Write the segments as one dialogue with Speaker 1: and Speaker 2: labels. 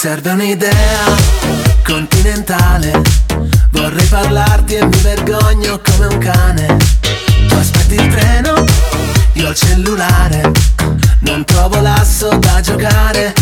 Speaker 1: Serve un'idea continentale. Vorrei parlarti e mi vergogno come un cane. Tu aspetti il treno, io ho il cellulare. Non trovo l'asso da giocare,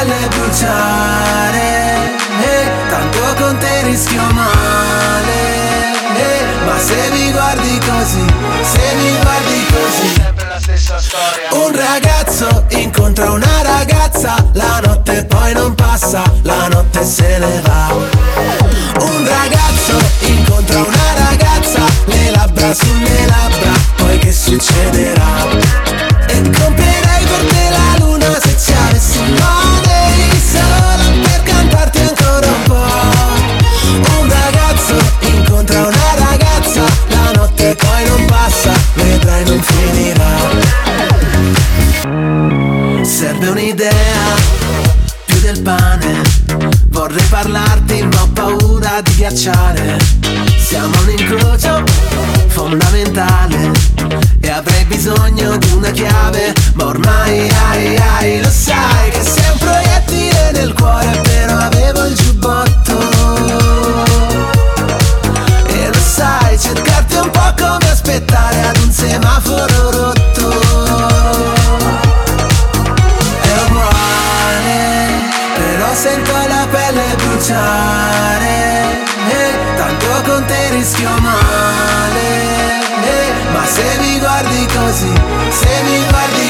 Speaker 1: la pelle bruciare. E tanto con te rischio male. Eh, ma se mi guardi così, se mi guardi così. Sempre la stessa storia. Un ragazzo incontra una ragazza, la notte poi non passa, la notte se ne va. Ormai ai ai lo sai che sei un proiettile nel cuore, però avevo il giubbotto. E lo sai, cercarti un po' come aspettare ad un semaforo rotto. È uguale, però sento la pelle bruciare. E tanto con te rischio male. Eh, ma se mi guardi così, se mi guardi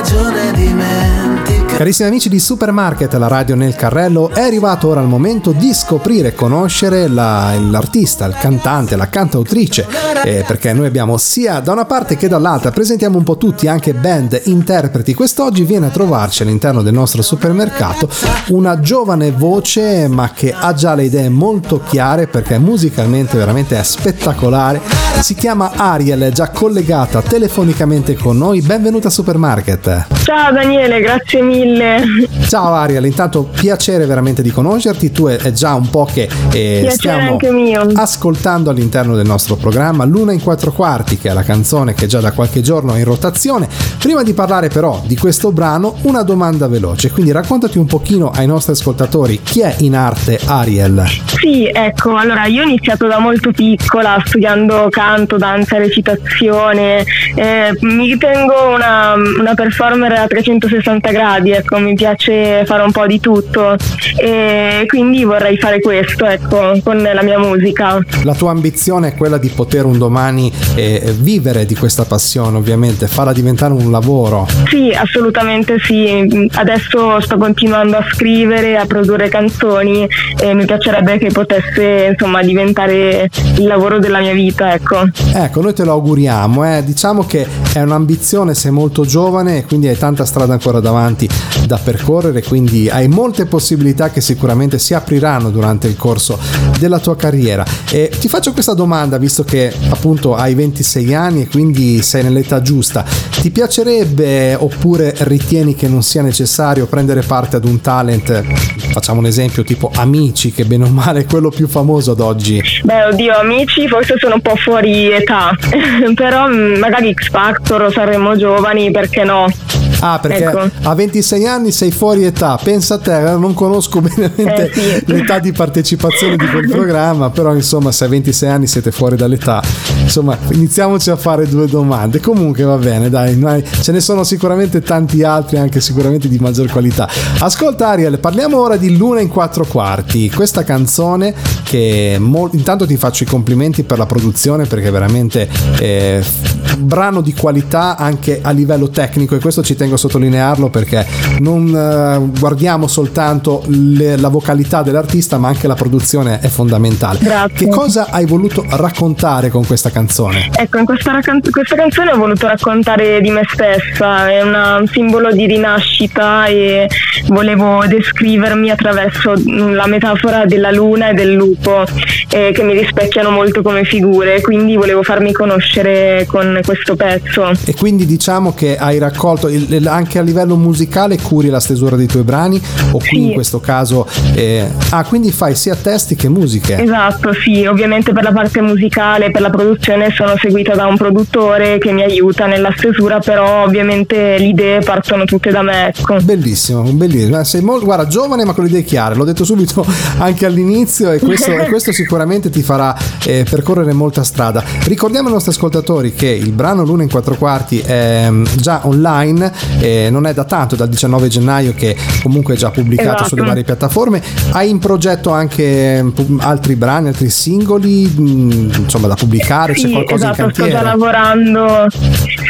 Speaker 1: E chi ha ragione dimentica.
Speaker 2: Carissimi amici di Supermarket, la radio nel carrello, è arrivato ora il momento di scoprire e conoscere la- l'artista, il cantante, la cantautrice, eh, perché noi abbiamo sia da una parte che dall'altra, presentiamo un po' tutti, anche band, interpreti. Quest'oggi viene a trovarci all'interno del nostro supermercato una giovane voce, ma che ha già le idee molto chiare perché musicalmente veramente è spettacolare. Si chiama Ariel, già collegata telefonicamente con noi. Benvenuta a Supermarket.
Speaker 3: Ciao Daniele, grazie mille.
Speaker 2: Ciao Ariel, intanto piacere veramente di conoscerti, tu è, già un po' che eh, stiamo ascoltando all'interno del nostro programma Luna in quattro quarti, che è la canzone che già da qualche giorno è in rotazione. Prima di parlare però di questo brano, una domanda veloce, quindi raccontati un pochino ai nostri ascoltatori chi è in arte Ariel.
Speaker 3: Sì, ecco, allora io ho iniziato da molto piccola studiando canto, danza, recitazione, eh, mi ritengo una, una performer a 360 gradi, ecco, mi piace fare un po' di tutto e quindi vorrei fare questo, ecco, con la mia musica.
Speaker 2: La tua ambizione è quella di poter un domani eh, vivere di questa passione, ovviamente, farla diventare un lavoro.
Speaker 3: Sì, assolutamente sì. Adesso sto continuando a scrivere, a produrre canzoni e mi piacerebbe che potesse insomma diventare il lavoro della mia vita, ecco.
Speaker 2: Ecco, noi te lo auguriamo, eh. diciamo che è un'ambizione, sei molto giovane e quindi hai tanta strada ancora davanti da percorrere, quindi hai molte possibilità che sicuramente si apriranno durante il corso della tua carriera. E ti faccio questa domanda, visto che appunto hai 26 anni e quindi sei nell'età giusta, ti piacerebbe oppure ritieni che non sia necessario prendere parte ad un talent, facciamo un esempio tipo Amici, che bene o male è quello più famoso ad oggi?
Speaker 3: Beh, oddio, amici, forse sono un po' fuori età, però mm, magari X Factor o Saremo Giovani, perché no?
Speaker 2: Ah, perché
Speaker 3: Ecco.
Speaker 2: a 26 anni sei fuori età, pensa a te, eh, non conosco benamente
Speaker 3: Eh, sì.
Speaker 2: l'età di partecipazione di quel programma, però insomma se a 26 anni siete fuori dall'età, insomma iniziamoci a fare due domande. Comunque va bene, dai, ce ne sono sicuramente tanti altri, anche sicuramente di maggior qualità. Ascolta Ariel, parliamo ora di Luna in quattro quarti, questa canzone che mol- intanto ti faccio i complimenti per la produzione perché veramente eh, brano di qualità anche a livello tecnico e questo ci tengo a sottolinearlo perché non eh, guardiamo soltanto le- la vocalità dell'artista ma anche la produzione è fondamentale.
Speaker 3: Grazie.
Speaker 2: Che cosa hai voluto raccontare con questa canzone?
Speaker 3: Ecco, in questa, raccan- questa canzone ho voluto raccontare di me stessa, è una- un simbolo di rinascita e volevo descrivermi attraverso mm, la metafora della luna e del lupo eh, che mi rispecchiano molto come figure, quindi volevo farmi conoscere con questo pezzo.
Speaker 2: E quindi diciamo che hai raccolto il- anche a livello musicale curi la stesura dei tuoi brani o qui
Speaker 3: Sì.
Speaker 2: in questo caso eh, ah quindi fai sia testi che musiche
Speaker 3: Esatto, sì, ovviamente per la parte musicale, per la produzione sono seguita da un produttore che mi aiuta nella stesura, però ovviamente le idee partono tutte da me, ecco.
Speaker 2: Bellissimo, bellissimo. Eh, Sei molto, guarda, giovane ma con le idee chiare, l'ho detto subito anche all'inizio e questo, e questo sicuramente ti farà eh, percorrere molta strada. Ricordiamo ai nostri ascoltatori che il brano Luna in quattro quarti è mm, già online, eh, non è da tanto, dal 19 gennaio che comunque è già pubblicato
Speaker 3: Esatto.
Speaker 2: sulle varie piattaforme. Hai in progetto anche mm, altri brani, altri singoli, mm, insomma, da pubblicare? C'è
Speaker 3: Sì,
Speaker 2: qualcosa in
Speaker 3: esatto, sto
Speaker 2: cantiere?
Speaker 3: già lavorando,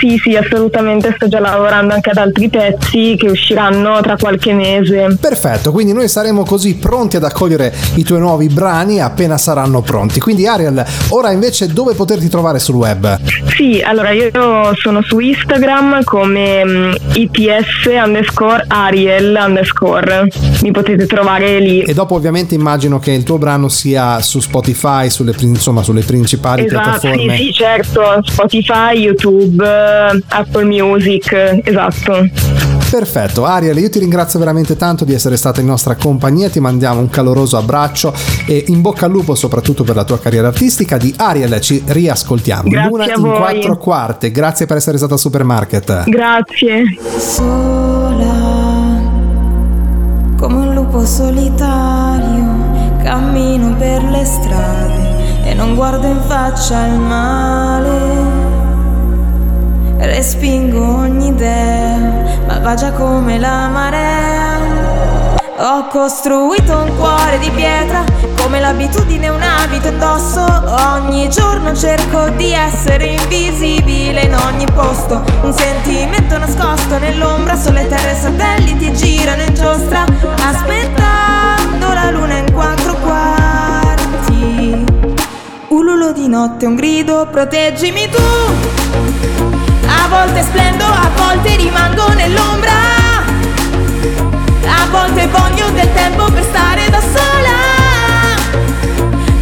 Speaker 3: sì sì assolutamente sto già lavorando anche ad altri pezzi che usciranno tra qualche mese.
Speaker 2: Perfetto, quindi noi saremo così pronti ad accogliere i tuoi nuovi brani appena saranno pronti. Quindi Ariel, ora invece dove poterti trovare sul web?
Speaker 3: Sì, allora io sono su Instagram come mm, ITS underscore Ariel underscore, mi potete trovare lì.
Speaker 2: E dopo ovviamente immagino che il tuo brano sia su Spotify, sulle, insomma, sulle principali
Speaker 3: Esatto, sì,
Speaker 2: piattaforme.
Speaker 3: sì, certo, Spotify, YouTube, Apple Music, esatto.
Speaker 2: Perfetto, Ariel, io ti ringrazio veramente tanto di essere stata in nostra compagnia, ti mandiamo un caloroso abbraccio e in bocca al lupo soprattutto per la tua carriera artistica. Di Ariel ci riascoltiamo.
Speaker 3: Grazie
Speaker 2: Luna
Speaker 3: a
Speaker 2: in quattro quarte, grazie per essere stata al Supermarket.
Speaker 3: Grazie.
Speaker 4: sola, come un lupo solitario, cammino per le strade e non guardo in faccia il male. Respingo ogni idea, malvagia come la marea. Ho costruito un cuore di pietra, come l'abitudine un abito addosso. Ogni giorno cerco di essere invisibile in ogni posto. Un sentimento nascosto nell'ombra, sulle terre satelliti girano in giostra, aspettando la luna in quattro quarti. Ululo di notte, un grido, proteggimi tu. A volte splendo, a volte rimango nell'ombra. A volte voglio del tempo per stare da sola.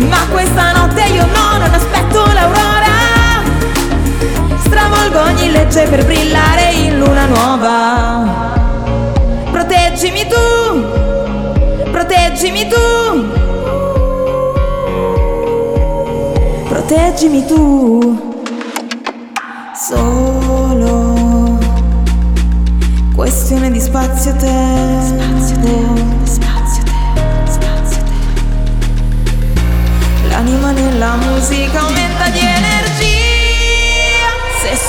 Speaker 4: Ma questa notte io no, non aspetto l'aurora. Stravolgo ogni legge per brillare in luna nuova. Proteggimi tu, proteggimi tu. Proteggimi tu. Solo questione di spazio tempo. Spazio tempo, spazio tempo, spazio tempo. L'anima nella musica aumenta di energia. Se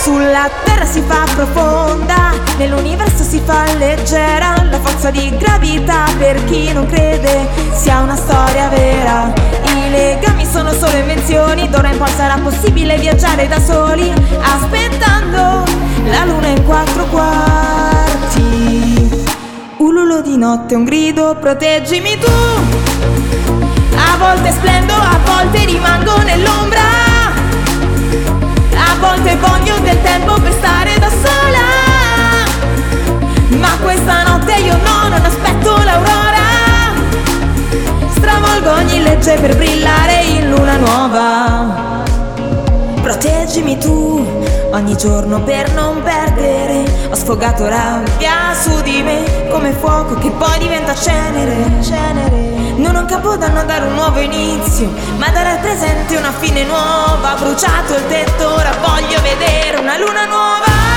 Speaker 4: sulla terra si fa profonda, nell'universo si fa leggera. La forza di gravità per chi non crede sia una storia vera. I legami sono solo invenzioni, d'ora in poi sarà possibile viaggiare da soli, aspettando la luna in quattro quarti. Ululo di notte, un grido, proteggimi tu. A volte splendo, a Volte voglio del tempo per stare da sola. Ma questa notte io no, non aspetto l'aurora. Stravolgo ogni legge per brillare in luna nuova. Proteggimi tu ogni giorno per non perdere. Ho sfogato rabbia su di me come fuoco che poi diventa cenere. cenere. Non ho capodanno a dare un nuovo inizio, ma dare al presente una fine nuova. Bruciato il tetto, ora voglio vedere una luna nuova.